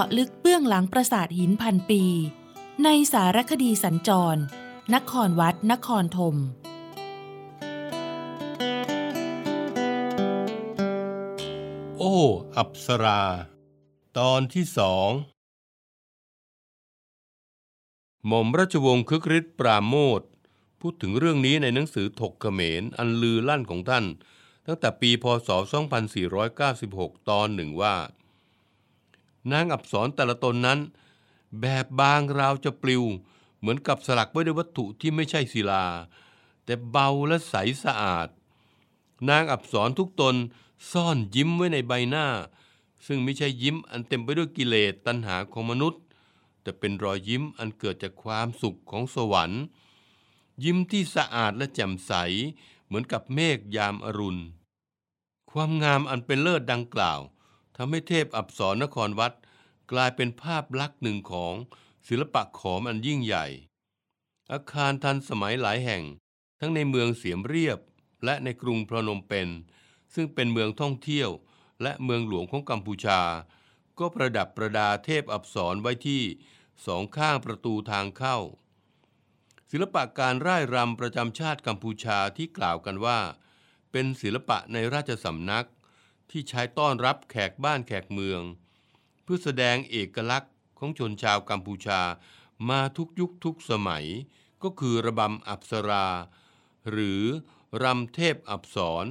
าะลึกเบื้องหลังปราสาทหินพันปี ในสารคดีสัญจร นครวัด นครธมโอ้ อัปสรา ตอนที่สองหม่อมราชวงศ์คึกฤทธิ์ปราโมทพูดถึงเรื่องนี้ในหนังสือถกเขมรอันลือลั่นของท่าน ตั้งแต่ปีพศ 2496 ตอนหนึ่งว่า นางอับสรแต่ละตนนั้น แบบบางราวจะปลิว เหมือนกับสลักไว้ด้วยวัตถุที่ไม่ใช่ศิลา แต่เบาและใสสะอาด นางอับสรทุกตนซ่อนยิ้มไว้ในใบหน้า ซึ่งไม่ใช่ยิ้มอันเต็มไปด้วยกิเลสตัณหาของมนุษย์ แต่เป็นรอยยิ้มอันเกิดจากความสุขของสวรรค์ ยิ้มที่สะอาดและแจ่มใสเหมือนกับเมฆยามอรุณ ความงามอันเป็นเลิศดังกล่าว ทำให้เทพอับสรนครวัด กลายเป็นภาพลักษณ์หนึ่งของศิลปะขอมอันยิ่งใหญ่ อาคารทันสมัยหลายแห่ง ทั้งในเมืองเสียมเรียบ และในกรุงพนมเปญซึ่งเป็นเมืองท่องเที่ยว และเมืองหลวงของกัมพูชา ก็ประดับประดาเทพอับสรไว้ที่สองข้างประตูทางเข้า ศิลปะการร่ายรำประจำชาติกัมพูชาที่กล่าวกันว่า เป็นศิลปะในราชสำนัก ที่ใช้ต้อนรับแขกบ้านแขกเมือง เพื่อแสดงเอกลักษณ์ของชนชาวกัมพูชามาทุกยุคทุกสมัย ก็คือระบำอับสรา หรือรำเทพอับสร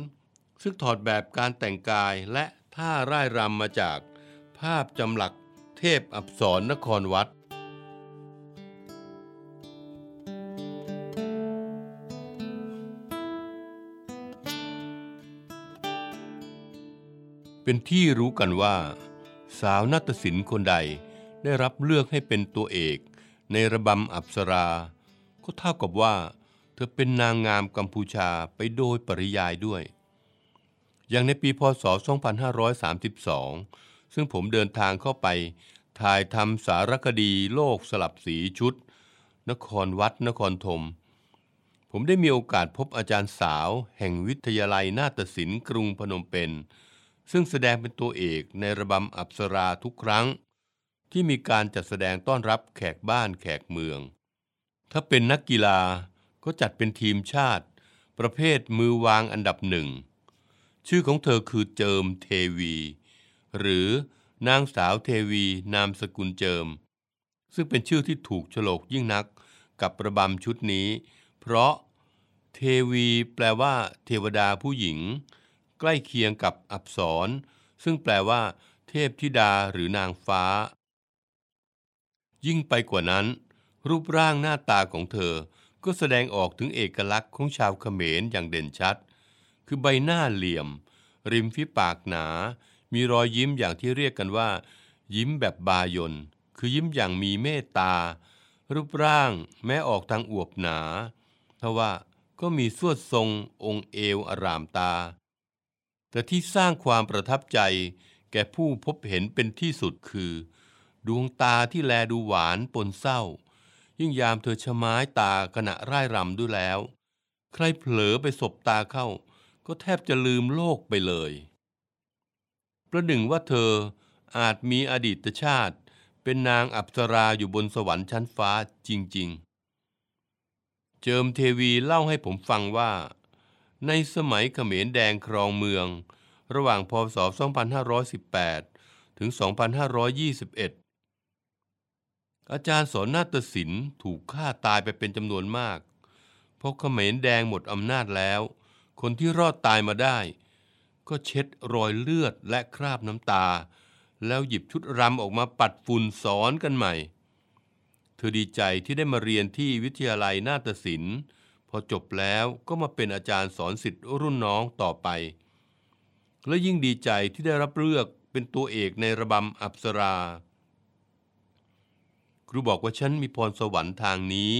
ซึ่งถอดแบบการแต่งกายและท่าร่ายรำมาจาก ภาพจำหลักเทพอับสรนครวัด เป็นที่รู้กันว่า สาวนาฏศิลป์คนใดได้รับเลือกให้เป็นตัวเอก ในระบำอับสรา ก็เท่ากับว่า เธอเป็นนางงามกัมพูชาไปโดยปริยายด้วย อย่างในปีพศ 2532 ซึ่งผมเดินทางเข้าไป ถ่ายทำสารคดีโลกสลับสีชุด นครวัดนครธมผมได้มีโอกาสพบอาจารย์สาว แห่งวิทยาลัยนาฏศิลป์กรุงพนมเปญ ซึ่งแสดงเป็นตัวเอกในระบำอับสราทุกครั้ง ที่มีการจัดแสดงต้อนรับแขกบ้านแขกเมือง ถ้าเป็นนักกีฬาก็จัดเป็นทีมชาติ ประเภทมือวางอันดับหนึ่ง ชื่อของเธอคือเจิมเทวี หรือนางสาวเทวีนามสกุลเจิม ซึ่งเป็นชื่อที่ถูกโฉลกยิ่งนักกับระบำชุดนี้ เพราะเทวีแปลว่า เทวดาผู้หญิง ใกล้เคียงกับอับสรซึ่งแปลว่า เทพธิดาหรือนางฟ้า ยิ่งไปกว่านั้น รูปร่างหน้าตาของเธอ ก็แสดงออกถึงเอกลักษณ์ของชาวเขมรอย่างเด่นชัด คือใบหน้าเหลี่ยม ริมฝีปากหนา มีรอยยิ้มอย่างที่เรียกกันว่า ยิ้มแบบบายนคือยิ้มอย่างมีเมตตา รูปร่างแม้ออกทางอวบหนาทว่าก็มีสวดทรงองค์เอวอารามตา แต่ที่สร้างความประทับใจ แก่ผู้พบเห็นเป็นที่สุดคือ ดวงตาที่แลดูหวานปนเศร้า ยิ่งยามเธอชะม้ายตาขณะร่ายรำด้วยแล้ว ใครเผลอไปสบตาเข้า ก็แทบจะลืมโลกไปเลย ประหนึ่งว่าเธออาจมีอดีตชาติ เป็นนางอัปสราอยู่บนสวรรค์ชั้นฟ้าจริง ๆ เจิมเทวีเล่าให้ผมฟังว่า ในสมัยเขมรแดงครองเมือง ระหว่างพศ 2518 ถึง 2521 อาจารย์สอนนาฏศิลป์ถูกฆ่าตายไปเป็นจำนวนมาก เพราะเขมรแดงหมดอำนาจแล้ว คนที่รอดตายมาได้ ก็เช็ดรอยเลือดและคราบน้ำตา แล้วหยิบชุดรำออกมาปัดฝุ่นสอนกันใหม่ เธอดีใจที่ได้มาเรียนที่วิทยาลัยนาฏศิลป์ อจบแล้วก็มาเป็นอาจารย์สอนสิทธิ์รุ่นน้องต่อไป และยิ่งดีใจที่ได้รับเลือกเป็นตัวเอกในระบำอัปสรา ครูบอกว่าฉันมีพรสวรรค์ทางนี้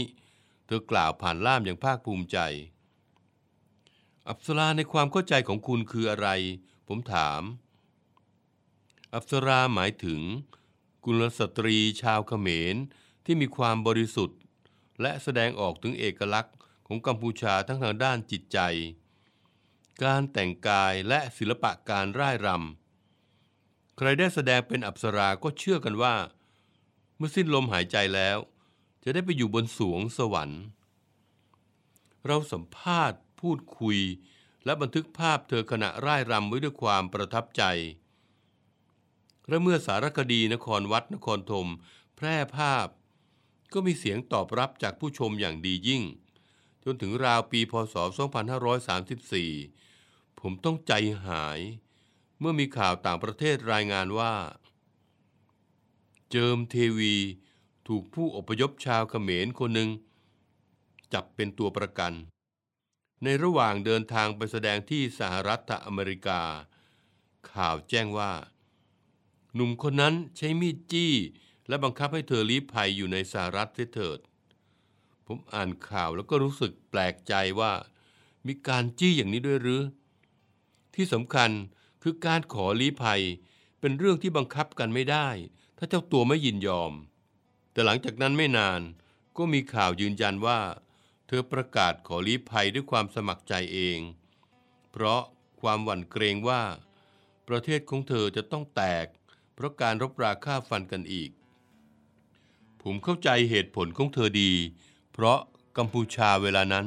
เธอกล่าวผ่านล่ามอย่างภาคภูมิใจ อัปสราในความเข้าใจของคุณคืออะไร ผมถาม อัปสราหมายถึง กุลสตรีชาวเขมรที่มีความบริสุทธิ์ และแสดงออกถึงเอกลักษณ์ ของกัมพูชาทั้งทางด้านจิตใจ การแต่งกายและศิลปะการร่ายรำ ใครได้แสดงเป็นอัปสราก็เชื่อกันว่า เมื่อสิ้นลมหายใจแล้ว จะได้ไปอยู่บนสวงสวรรค์ เราสัมภาษณ์พูดคุย และบันทึกภาพเธอขณะร่ายรำไว้ด้วยความประทับใจและเมื่อสารคดีนครวัดนครธมแพร่ภาพ ก็มีเสียงตอบรับจากผู้ชมอย่างดียิ่ง จนถึงราวปีพศ 2534 ผมต้องใจหาย เมื่อมีข่าวต่างประเทศรายงานว่า เจิมเทวีถูกผู้อพยพชาวเขมรคนหนึ่ง จับเป็นตัวประกัน ในระหว่างเดินทางไปแสดงที่สหรัฐอเมริกา ข่าวแจ้งว่า หนุ่มคนนั้นใช้มีดจี้ และบังคับให้เธอลี้ภัยอยู่ในสหรัฐเสียเถิด ผมอ่านข่าวแล้วก็รู้สึกแปลกใจว่า มีการจี้อย่างนี้ด้วยหรือ ที่สำคัญคือการขอลี้ภัยเป็นเรื่องที่บังคับกันไม่ได้ ถ้าเจ้าตัวไม่ยินยอม แต่หลังจากนั้นไม่นานก็มีข่าวยืนยันว่า เธอประกาศขอลี้ภัยด้วยความสมัครใจเอง เพราะความหวั่นเกรงว่า ประเทศของเธอจะต้องแตก เพราะการรบราฆ่าฟันกันอีก ผมเข้าใจเหตุผลของเธอดี เพราะกัมพูชาเวลานั้น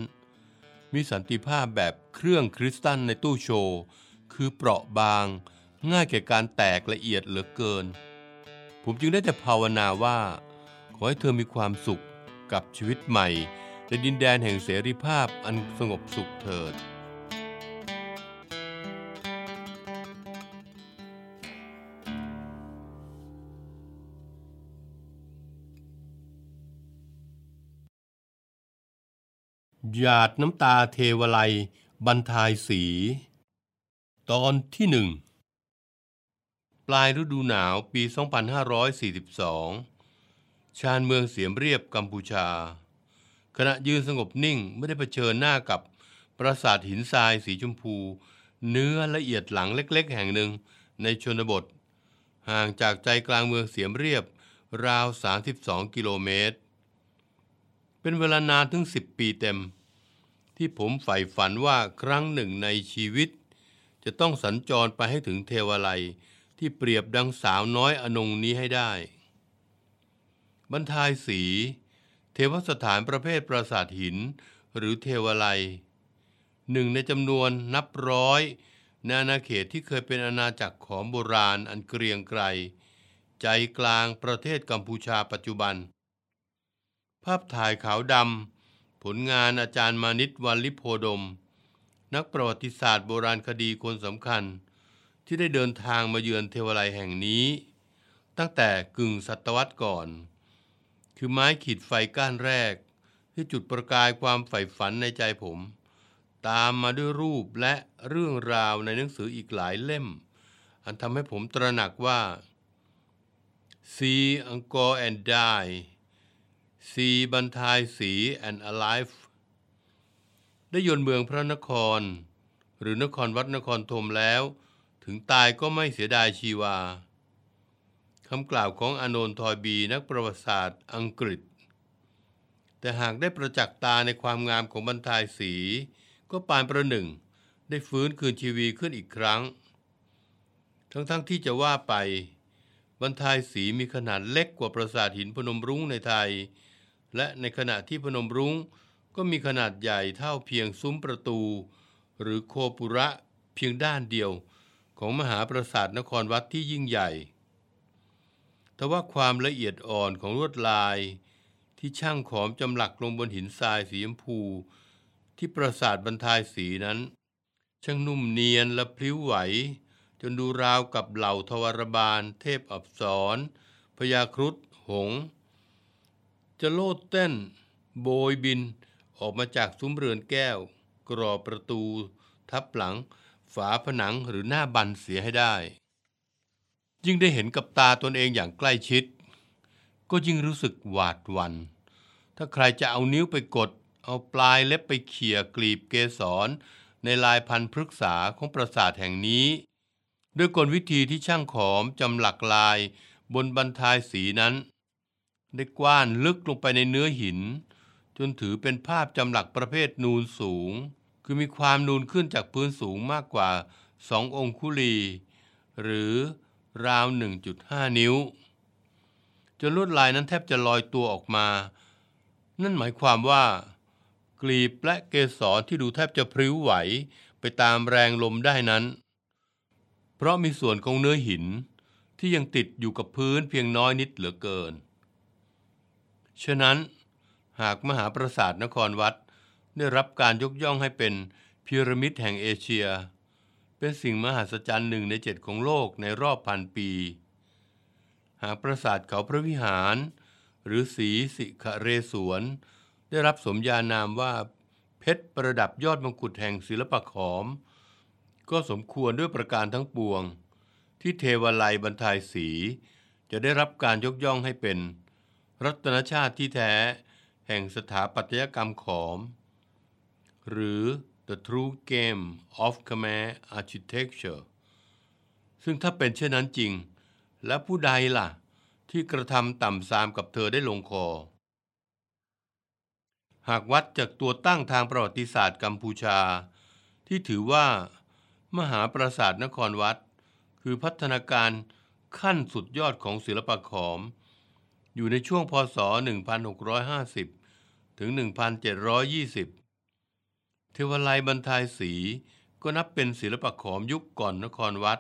มีสันติภาพแบบเครื่องคริสตัลในตู้โชว์ คือเปราะบาง ง่ายแก่การแตกละเอียดเหลือเกิน ผมจึงได้แต่ภาวนาว่า ขอให้เธอมีความสุขกับชีวิตใหม่ ในดินแดนแห่งเสรีภาพอันสงบสุขเถิด หยาดน้ำตาเทวไลยบรรทายสี ตอนที่หนึ่งปลายฤดูหนาวปี 2542 ชานเมืองเสียมเรียบกัมพูชา ขณะยืนสงบนิ่งไม่ได้เผชิญหน้ากับปราสาทหินทรายสีชมพู เนื้อละเอียดหลังเล็กๆ แห่งหนึ่งในชนบท ห่างจากใจกลางเมืองเสียมเรียบราว 32 กิโลเมตร เป็นเวลานานถึง10ปีเต็ม ที่ผมใฝ่ฝันว่าครั้งหนึ่งในชีวิต จะต้องสัญจรไปให้ถึงเทวาลัยที่เปรียบดังสาวน้อยอนงนี้ให้ได้ บรรทายสี เทวสถานประเภทปราสาทหิน หรือเทวาลัยหนึ่งในจำนวนนับร้อยในอาณาเขตที่เคยเป็นอาณาจักรของโบราณอันเกรียงไกร ใจกลางประเทศกัมพูชาปัจจุบันาพถ่ายขาวดำ ผลงานอาจารย์มานิตวันลิโพดม นักประวัติศาสตร์โบราณคดีคนสำคัญ ที่ได้เดินทางมาเยือนเทวไลแห่งนี้ ตั้งแต่กึ่งศตวรรษก่อน คือไม้ขีดไฟก้านแรก ที่จุดประกายความใฝ่ฝันในใจผม ตามมาด้วยรูปและเรื่องราวในหนังสืออีกหลายเล่ม อันทำให้ผมตระหนักว่า See Angkor and Die สีบรรทายสี and alive ได้ยนเมืองพระนคร หรือนครวัดนครธมแล้ว ถึงตายก็ไม่เสียดายชีวาคำกล่าวของอานนท์ทอยบีนักประวัติศาสตร์อังกฤษ แต่หากได้ประจักษ์ตาในความงามของบรรทายสี ก็ปานประหนึ่ง ได้ฟื้นคืนชีวีขึ้นอีกครั้ง ทั้งๆทที่จะว่าไปบรรทายสีมีขนาดเล็กกว่าปราสาทหินพนมรุ้งในไทย และในขณะที่พนมรุ้งก็มีขนาดใหญ่เท่าเพียงซุ้มประตู หรือโคปุระเพียงด้านเดียวของมหาปราสาทนครวัดที่ยิ่งใหญ่ แต่ว่าความละเอียดอ่อนของลวดลาย ที่ช่างขอมจำหลักลงบนหินทรายสีชมพู ที่ปราสาทบรรทายสีนั้น ช่างนุ่มเนียนและพลิ้วไหว จนดูราวกับเหล่าทวารบาล เทพอับสรพญาครุฑหงส์ จะโลดเต้น โบยบิน ออกมาจากซุ้มเรือนแก้ว กรอบประตู ทับหลัง ฝาผนังหรือหน้าบันเสียให้ได้ ยิ่งได้เห็นกับตาตนเองอย่างใกล้ชิด ก็ยิ่งรู้สึกหวาดหวัน่นถ้าใครจะเอานิ้วไปกด เอาปลายเล็บไปเขี่ยกลีบเกสร ในลายพันธุ์พฤกษาของปราสาทแห่งนี้ ด้วยกลวิธีที่ช่างขอมจำหลักลายบนบรรทายสีนั้น ได้กว้านลึกลงไปในเนื้อหิน จนถือเป็นภาพจำหลักประเภทนูนสูง คือมีความนูนขึ้นจากพื้นสูงมากกว่าสององคุลี หรือราว 1.5 นิ้ว จนลวดลายนั้นแทบจะลอยตัวออกมา นั่นหมายความว่า กลีบและเกสรที่ดูแทบจะพริ้วไหวไปตามแรงลมได้นั้น เพราะมีส่วนของเนื้อหินที่ยังติดอยู่กับพื้นเพียงน้อยนิดเหลือเกิน ฉะนั้นหากมหาปราสาทนครวัด ได้รับการยกย่องให้เป็นพีระมิดแห่งเอเชีย เป็นสิ่งมหัศจรรย์หนึ่งในเจ็ดของโลกในรอบพันปี หากปราสาทเขาพระวิหาร หรือสีสิขเรศวรได้รับสมญานามว่าเพชรประดับยอดมงกุฎแห่งศิลปะขอม ก็สมควรด้วยประการทั้งปวง ที่เทวไลบรรทายสีจะได้รับการยกย่องให้เป็น รัตนชาติที่แท้แห่งสถาปัตยกรรมขอม หรือ The True Game of Khmer Architecture ซึ่งถ้าเป็นเช่นนั้นจริง และผู้ใดล่ะ ที่กระทำต่ำซามกับเธอได้ลงคอ หากวัดจากตัวตั้งทางประวัติศาสตร์กัมพูชา ที่ถือว่า มหาปราสาทนครวัด คือพัฒนาการขั้นสุดยอดของศิลปะขอม อยู่ในช่วงพศ 1650 ถึง 1720 เทวไลบรรทายสีก็นับเป็นศิลปะขอมยุคก่อนนครวัด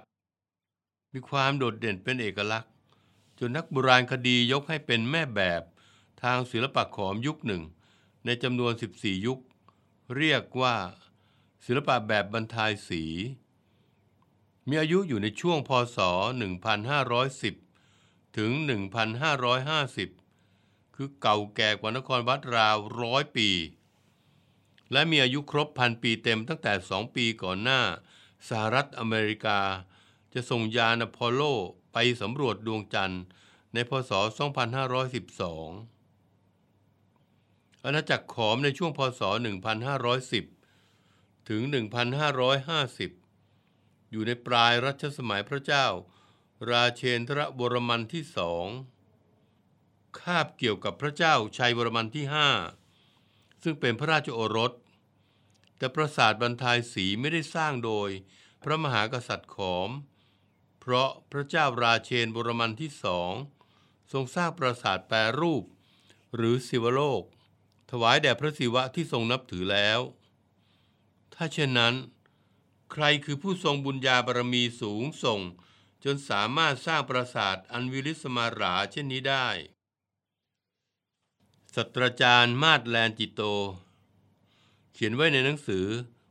มีความโดดเด่นเป็นเอกลักษณ์ จนนักโบราณคดียกให้เป็นแม่แบบทางศิลปะขอมยุคหนึ่ง ในจำนวน 14 ยุค เรียกว่า ศิลปะแบบบรรทายสี มีอายุอยู่ในช่วงพศ 1510 ถึง 1550 คือเก่าแก่กว่านครวัดราวร้อยปี และมีอายุครบพันปีเต็มตั้งแต่สองปีก่อนหน้า สหรัฐอเมริกา จะส่งยานอพอลโลไปสำรวจดวงจันทร์ในพศ 2512 อาณาจักรขอมในช่วงพศ 1510 ถึง 1550 อยู่ในปลายรัชสมัยพระเจ้า ราเชนทรบรมันที่สองคาบเกี่ยวกับพระเจ้าชัยวรมันที่ห้าซึ่งเป็นพระราชโอรส แต่ปราสาทบรรทายสีไม่ได้สร้างโดย พระมหากษัตริย์ขอม เพราะพระเจ้าราเชนบรมันที่สองทรงสร้างปราสาทแปรรูป หรือศิวโลก ถวายแด่พระศิวะที่ทรงนับถือแล้ว ถ้าเช่นนั้น ใครคือผู้ทรงบุญญาบารมีสูงส่ง นสามารถสร้างปราสาทอันวิริสมาราเช่นนี้ได้ศาสตราจารย์มาดแลนจิโต เขียนไว้ในหนังสือ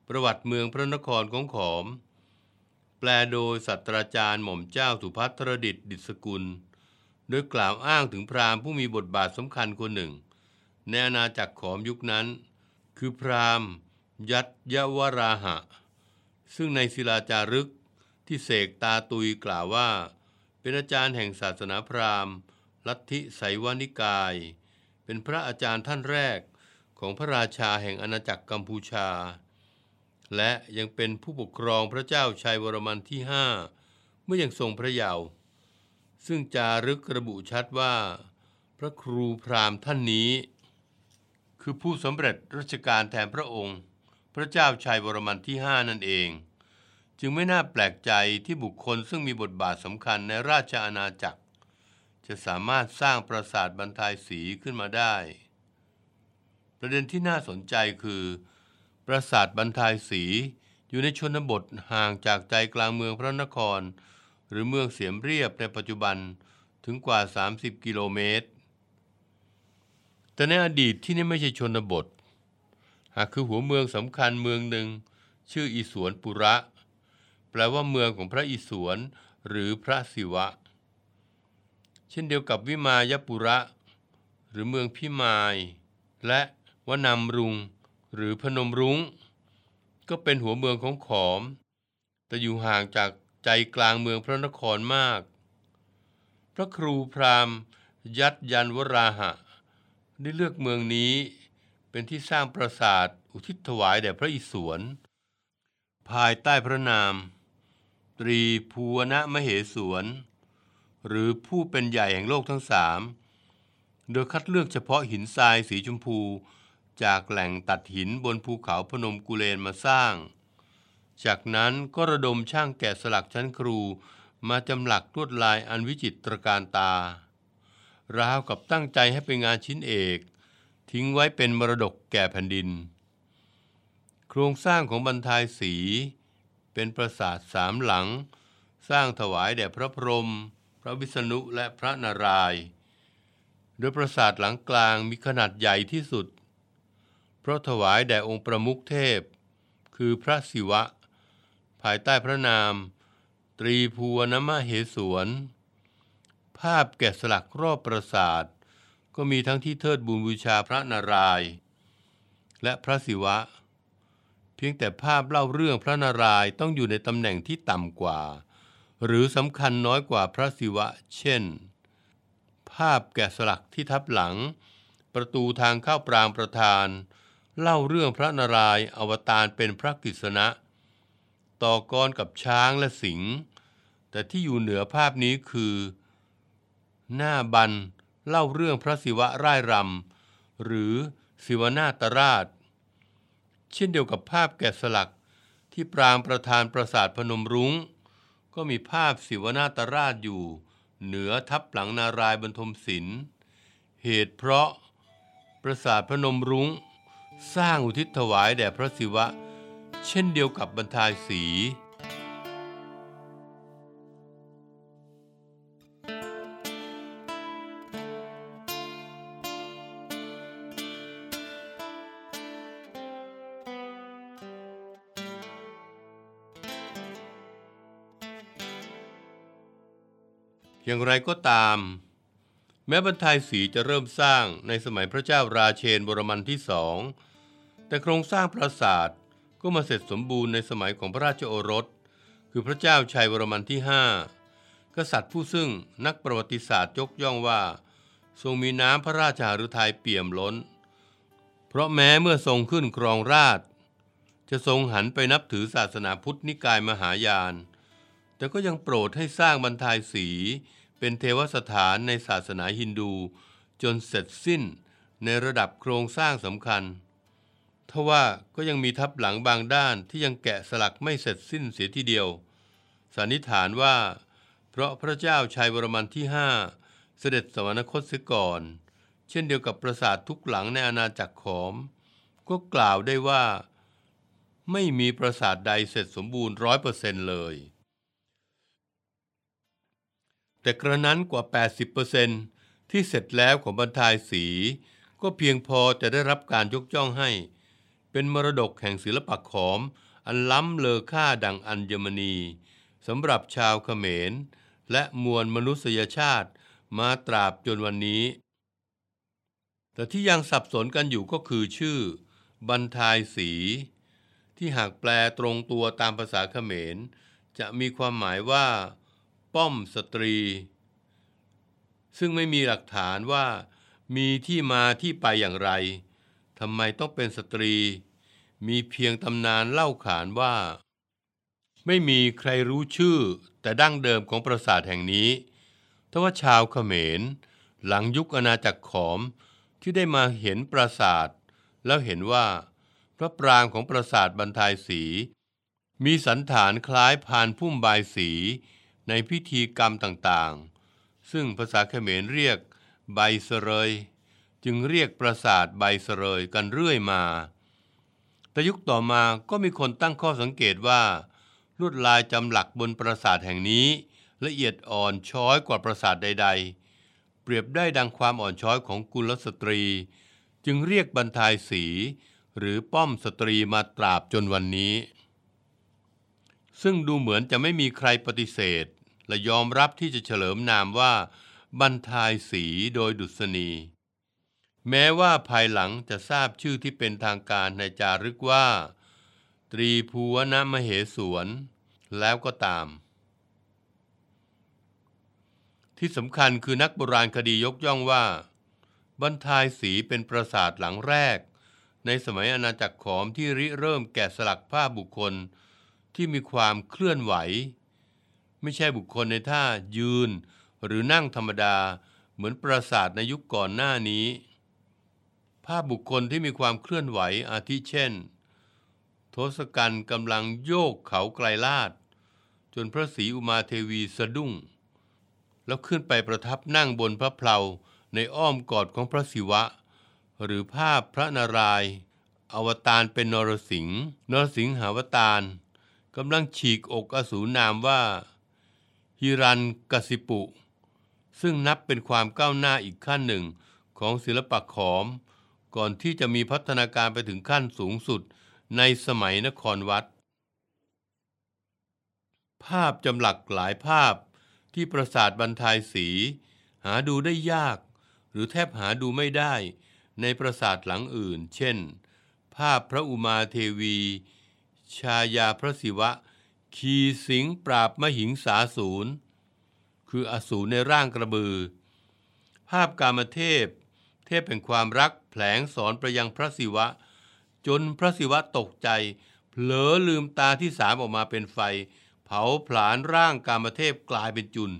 ประวัติเมืองพระนครของขอม แปลโดยศาสตราจารย์หม่อมเจ้าสุภัทรดิตดิศกุล โดยกล่าวอ้างถึงพราหมณ์ผู้มีบทบาทสำคัญคนหนึ่ง ในอาณาจักรขอมยุคนั้น คือพราหมณ์ ยัตยวราหะ ซึ่งในศิลาจารึก ที่เสกตาตุยกล่าวว่า เป็นอาจารย์แห่งศาสนาพราหมณ์ ลัทธิไสวานิกาย เป็นพระอาจารย์ท่านแรกของพระราชาแห่งอาณาจักรกัมพูชา และยังเป็นผู้ปกครองพระเจ้าชัยวรมันที่ห้าเมื่อยังทรงพระเยาว์ซึ่งจารึกระบุชัดว่า พระครูพราหมณ์ท่านนี้ คือผู้สำเร็จราชการแทนพระองค์ พระเจ้าชัยวรมันที่ห้านั่นเอง จึงไม่น่าแปลกใจที่บุคคลซึ่งมีบทบาทสำคัญในราชอาณาจักร จะสามารถสร้างปราสาทบรรทายสีขึ้นมาได้ ประเด็นที่น่าสนใจคือ ปราสาทบรรทายสีอยู่ในชนบทห่างจากใจกลางเมืองพระนคร หรือเมืองเสียมเรียบในปัจจุบันถึงกว่า 30 กิโลเมตร แต่ในอดีตที่นี่ไม่ใช่ชนบท หากคือหัวเมืองสำคัญเมืองหนึ่งชื่ออิสวนปุระ ลว่าเมืองของพระอิศวรหรือพระศิวะ เช่นเดียวกับวิมายปุระ หรือเมืองพิมาย และวนามรุง หรือพนมรุง้ง ก็เป็นหัวเมืองของขอม แต่อยู่ห่างจากใจกลางเมืองพระนครมาก พระครูพราหมณ์ ยัดยันวราหะ ได้เลือกเมืองนี้เป็นที่สร้างปราสาทอุทิศถวายแด่พระอิศวรภายใต้พระนาม ตรีภูวนมเหสวนหรือผู้เป็นใหญ่แห่งโลกทั้งสามโดยคัดเลือกเฉพาะหินทรายสีชมพู จากแหล่งตัดหินบนภูเขาพนมกุเลนมาสร้าง จากนั้นก็ระดมช่างแกะสลักชั้นครูมาจำหลักลวดลายอันวิจิตรการตา ราวกับตั้งใจให้เป็นงานชิ้นเอก ทิ้งไว้เป็นมรดกแก่แผ่นดิน โครงสร้างของบรรทายสี เป็นปราสาทสามหลัง สร้างถวายแด่พระพรหมพระวิษณุและพระนารายณ์โดยปราสาทหลังกลางมีขนาดใหญ่ที่สุด เพราะถวายแด่องค์ประมุขเทพ คือพระศิวะ ภายใต้พระนาม ตรีภูวนมเหสวนภาพแกะสลักรอบปราสาท ก็มีทั้งที่เทิดบูบูชาพระนารายณ์และพระศิวะ เพียงแต่ภาพเล่าเรื่องพระนารายณ์ต้องอยู่ในตำแหน่งที่ต่ำกว่า หรือสำคัญน้อยกว่าพระศิวะ เช่น ภาพแกะสลักที่ทับหลัง ประตูทางเข้าปรางประธาน เล่าเรื่องพระนารายณ์อวตารเป็นพระกฤษณะ ต่อกรกับช้างและสิงห์แต่ที่อยู่เหนือภาพนี้คือ หน้าบันเล่าเรื่องพระศิวะร่ายรำหรือศิวนาตราช เช่นเดียวกับภาพแกะสลักที่ปรางประธานปราสาทพนมรุง้ง ก็มีภาพศิวนาตราชอยู่ เหนือทับหลังนารายบรรทมศิลป์เหตุเพราะปราสาทพนมรุง้ง สร้างอุทิศถวายแด่พระศิวะ เช่นเดียวกับบรรทายสี อย่างไรก็ตาม แม้บรรทายสีจะเริ่มสร้างในสมัยพระเจ้าราเชนบรมันที่สองแต่โครงสร้างปราสาทก็มาเสร็จสมบูรณ์ในสมัยของพระราชโอรส คือพระเจ้าชัยวรมันที่ห้ากษัตริย์ผู้ซึ่งนักประวัติศาสตร์ยกย่องว่า ทรงมีน้ำพระราชาฤทัยเปี่ยมล้น เพราะแม้เมื่อทรงขึ้นครองราชจะทรงหันไปนับถือศาสนาพุทธนิกายมหายาน แต่ก็ยังโปรดให้สร้างบรรทายสี เป็นเทวสถานในศาสนาฮินดู จนเสร็จสิ้นในระดับโครงสร้างสำคัญทว่าก็ยังมีทับหลังบางด้านที่ยังแกะสลักไม่เสร็จสิ้นเสียทีเดียว สันนิษฐานว่า เพราะพระเจ้าชัยวรมันที่ห้าเสด็จสวรรคตเสียก่อน เช่นเดียวกับปราสาททุกหลังในอาณาจักรขอม ก็กล่าวได้ว่า ไม่มีปราสาทใดเสร็จสมบูรณ์ร้อยเปอร์เซนต์เลย แต่กระนั้นกว่า 80%ที่เสร็จแล้วของบรรทายสี ก็เพียงพอจะได้รับการยกย่องให้ เป็นมรดกแห่งศิลปะขอม อันล้ำเลอค่าดังอัญมณีสำหรับชาวเขมร และมวลมนุษยชาติมาตราบจนวันนี้ แต่ที่ยังสับสนกันอยู่ก็คือชื่อ บรรทายสี ที่หากแปลตรงตัวตามภาษาเขมร จะมีความหมายว่า ป้อมสตรี ซึ่งไม่มีหลักฐานว่ามีที่มาที่ไปอย่างไรทำไมต้องเป็นสตรี มีเพียงตำนานเล่าขานว่า ไม่มีใครรู้ชื่อ แต่ดั้งเดิมของปราสาทแห่งนี้ทว่าชาวเขมร หลังยุคอาณาจักรขอมที่ได้มาเห็นปราสาท แล้วเห็นว่า พระปรางของปราสาทบรรทายสี มีสันฐานคล้ายพานพุ่มบายสี ในพิธีกรรมต่างๆ ซึ่งภาษาเขมรเรียกใบเสรยจึงเรียกปราสาทใบเสรยกันเรื่อยมา แต่ยุคต่อมาก็มีคนตั้งข้อสังเกตว่า ลวดลายจำหลักบนปราสาทแห่งนี้ ละเอียดอ่อนช้อยกว่าปราสาทใด ๆ เปรียบได้ดังความอ่อนช้อยของกุลสตรี จึงเรียกบันทายสรี หรือป้อมสตรีมาตราบจนวันนี้ ซึ่งดูเหมือนจะไม่มีใครปฏิเสธ และยอมรับที่จะเฉลิมนามว่าบันทายสรีโดยดุษณีแม้ว่าภายหลังจะทราบชื่อที่เป็นทางการในจารึกว่า ตรีภูวนมเหสวนแล้วก็ตาม ที่สำคัญคือนักโบราณคดียกย่องว่าบรรทายสีเป็นปราสาทหลังแรก ในสมัยอาณาจักรขอมที่ริเริ่มแกะสลักภาพบุคคลที่มีความเคลื่อนไหว ไม่ใช่บุคคลในท่ายืน หรือนั่งธรรมดา เหมือนปราสาทในยุคก่อนหน้านี้ ภาพบุคคลที่มีความเคลื่อนไหวอาทิเช่น ทศกัณฐ์กำลังโยกเขาไกลลาด จนพระศรีอุมาเทวีสะดุ้ง แล้วขึ้นไปประทับนั่งบนพระเพลาในอ้อมกอดของพระศิวะ หรือภาพพระนารายณ์อวตารเป็นนรสิงห์นรสิงหาวตารกำลังฉีกอกอสูรนามว่า ฮิรันกสิปุ ซึ่งนับเป็นความก้าวหน้าอีกขั้นหนึ่งของศิลปะขอม ก่อนที่จะมีพัฒนาการไปถึงขั้นสูงสุดในสมัยนครวัด ภาพจำหลักหลายภาพที่ปราสาทบรรทายสี หาดูได้ยาก หรือแทบหาดูไม่ได้ ในปราสาทหลังอื่น เช่น ภาพพระอุมาเทวี ชายาพระศิวะ ขีสิงปราบมหิงสาสูรคืออสูรในร่างกระบือ ภาพกามเทพ เทพแห่งความรักแผลงสอนประยังพระศิวะ จนพระศิวะตกใจ เผลอลืมตาที่สามออกมาเป็นไฟ เผาผลาญร่างกามเทพกลายเป็นจุน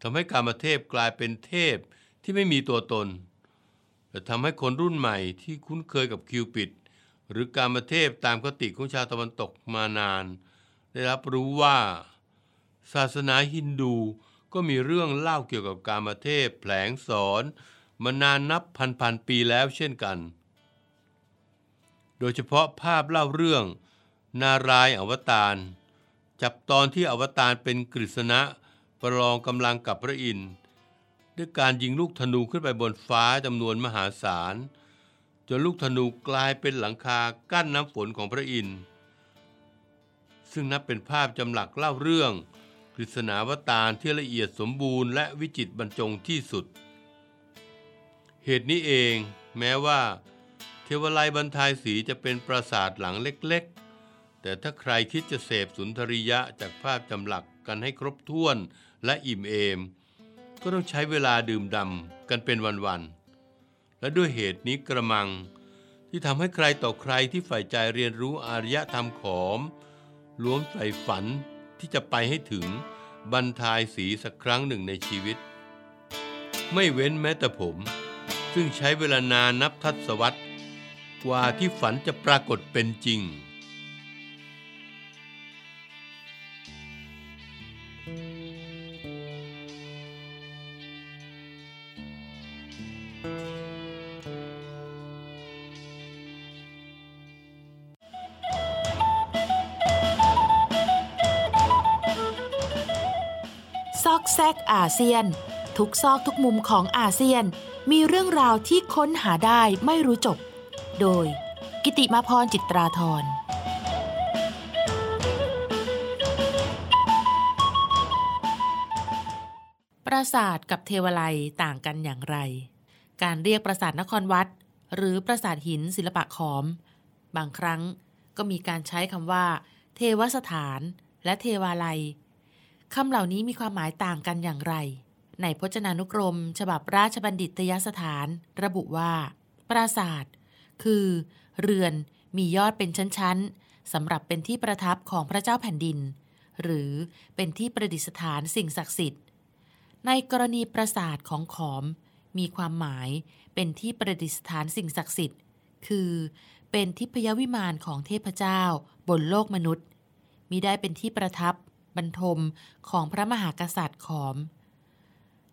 ทำให้กามเทพกลายเป็นเทพที่ไม่มีตัวตนแต่ทำให้คนรุ่นใหม่ที่คุ้นเคยกับคิวปิด หรือกามเทพตามคติของชาวตะวันตกมานาน ได้รับรู้ว่า ศาสนาฮินดูก็มีเรื่องเล่าเกี่ยวกับการมาเทพแผลงสอน มานานนับพันพันปีแล้วเช่นกัน โดยเฉพาะภาพเล่าเรื่อง นารายอวตารจับตอนที่อวตารเป็นกฤษณะประลองกำลังกับพระอินทร์ด้วยการยิงลูกธนูขึ้นไปบนฟ้าจำนวนมหาศาลจนลูกธนูกลายเป็นหลังคากั้นน้ำฝนของพระอินทร์ ซึ่งนับเป็นภาพจำหลักเล่าเรื่องกฤษณาวตารที่ละเอียดสมบูรณ์และวิจิตรบรรจงที่สุด เหตุนี้เองแม้ว่า เทวไลยบรรทายสีจะเป็นปราสาทหลังเล็กๆ แต่ถ้าใครคิดจะเสพสุนทรียะจากภาพจำหลักกันให้ครบถ้วนและอิ่มเอม ก็ต้องใช้เวลาดื่มดำกันเป็นวันๆ และด้วยเหตุนี้กระมังที่ทำให้ใครต่อใครที่ใฝ่ใจเรียนรู้อารยธรรมขอม ล้วมใส่ฝันที่จะไปให้ถึงบรรทายสีสักครั้งหนึ่งในชีวิต ไม่เว้นแม้แต่ผม ซึ่งใช้เวลานานนับทศวรรษกว่าที่ฝันจะปรากฏเป็นจริง ซอกแซกอาเซียน ทุกซอกทุกมุมของอาเซียน มีเรื่องราวที่ค้นหาได้ไม่รู้จบ โดย กิติมาพรจิตราธรปราสาทกับเทวไลยต่างกันอย่างไร การเรียกปราสาทนครวัด หรือปราสาทหินศิลปะขอม บางครั้งก็มีการใช้คำว่า เทวสถาน และเทวาลัย คำเหล่านี้มีความหมายต่างกันอย่างไร ในพจนานุกรม ฉบับราชบัณฑิตยสถาน ระบุว่า ปราสาทคือ เรือนมียอดเป็นชั้นๆสำหรับเป็นที่ประทับของพระเจ้าแผ่นดิน หรือเป็นที่ประดิษฐานสิ่งศักดิ์สิทธิ์ ในกรณีปราสาทของขอม มีความหมายเป็นที่ประดิษฐานสิ่งศักดิ์สิทธิ์ คือเป็นทิพยวิมานของเทพเจ้าบนโลกมนุษย์มิได้เป็นที่ประทับ บรรทมของพระมหากษัตริย์ขอม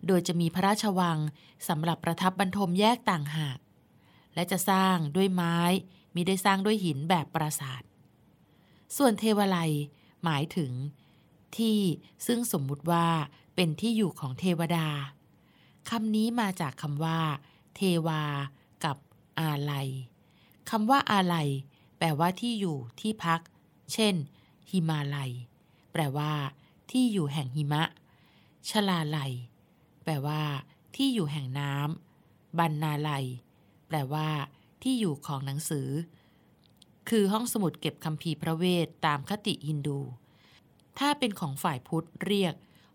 โดยจะมีพระราชวังสำหรับประทับบรรทมแยกต่างหาก และจะสร้างด้วยไม้มิได้สร้างด้วยหินแบบปราสาท ส่วนเทวไลยหมายถึง ที่ซึ่งสมมุติว่าเป็นที่อยู่ของเทวดาคำนี้มาจากคำว่า เทวา กับอาลัยคำว่าอาลัยแปลว่าที่อยู่ที่พัก เช่น หิมาลัย แปลว่า ที่อยู่แห่งหิมะ ชลาลัย แปลว่า ที่อยู่แห่งน้ำบรรณาลัย แปลว่า ที่อยู่ของหนังสือ คือห้องสมุดเก็บคัมภีร์พระเวทตามคติฮินดู ถ้าเป็นของฝ่ายพุทธเรียก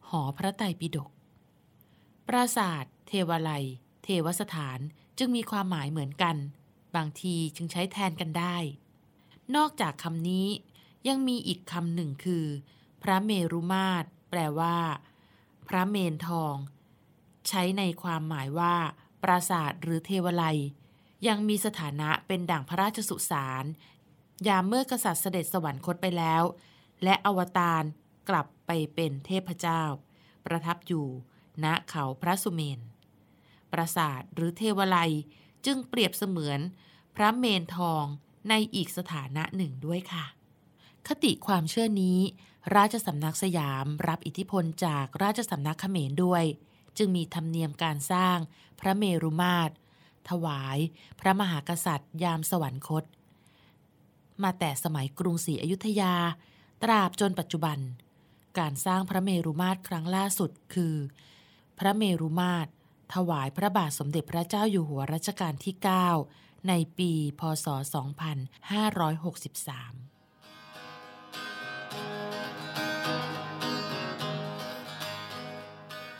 หอพระไตรปิฎก ปราสาท เทวาลัย เทวสถานจึงมีความหมายเหมือนกัน บางทีจึงใช้แทนกันได้ นอกจากคำนี้ยังมีอีกคำหนึ่งคือ พระเมรุมาตร แปลว่า พระเมนทอง ใช้ในความหมายว่า ปราสาทหรือเทวไลยยังมีสถานะเป็นด่างพระราชสุสานยามเมื่อกษัตริย์เสด็จสวรรคตไปแล้ว และอวตารกลับไปเป็นเทพเจ้า ประทับอยู่ณเขาพระสุเมน ปราสาทหรือเทวไลยจึงเปรียบเสมือน พระเมนทองในอีกสถานะหนึ่งด้วยค่ะ คติความเชื่อนี้ ราชสำนักสยามรับอิทธิพลจากราชสำนักเขมรด้วย จึงมีธรรมเนียมการสร้างพระเมรุมาตร ถวาย พระมหากษัตริย์ ยามสวรรคต มาแต่สมัยกรุงศรีอยุธยา ตราบจนปัจจุบัน การสร้างพระเมรุมาตรครั้งล่าสุดคือ พระเมรุมาตร ถวายพระบาทสมเด็จพระเจ้าอยู่หัวรัชกาลที่ 9 ในปี พศ 2563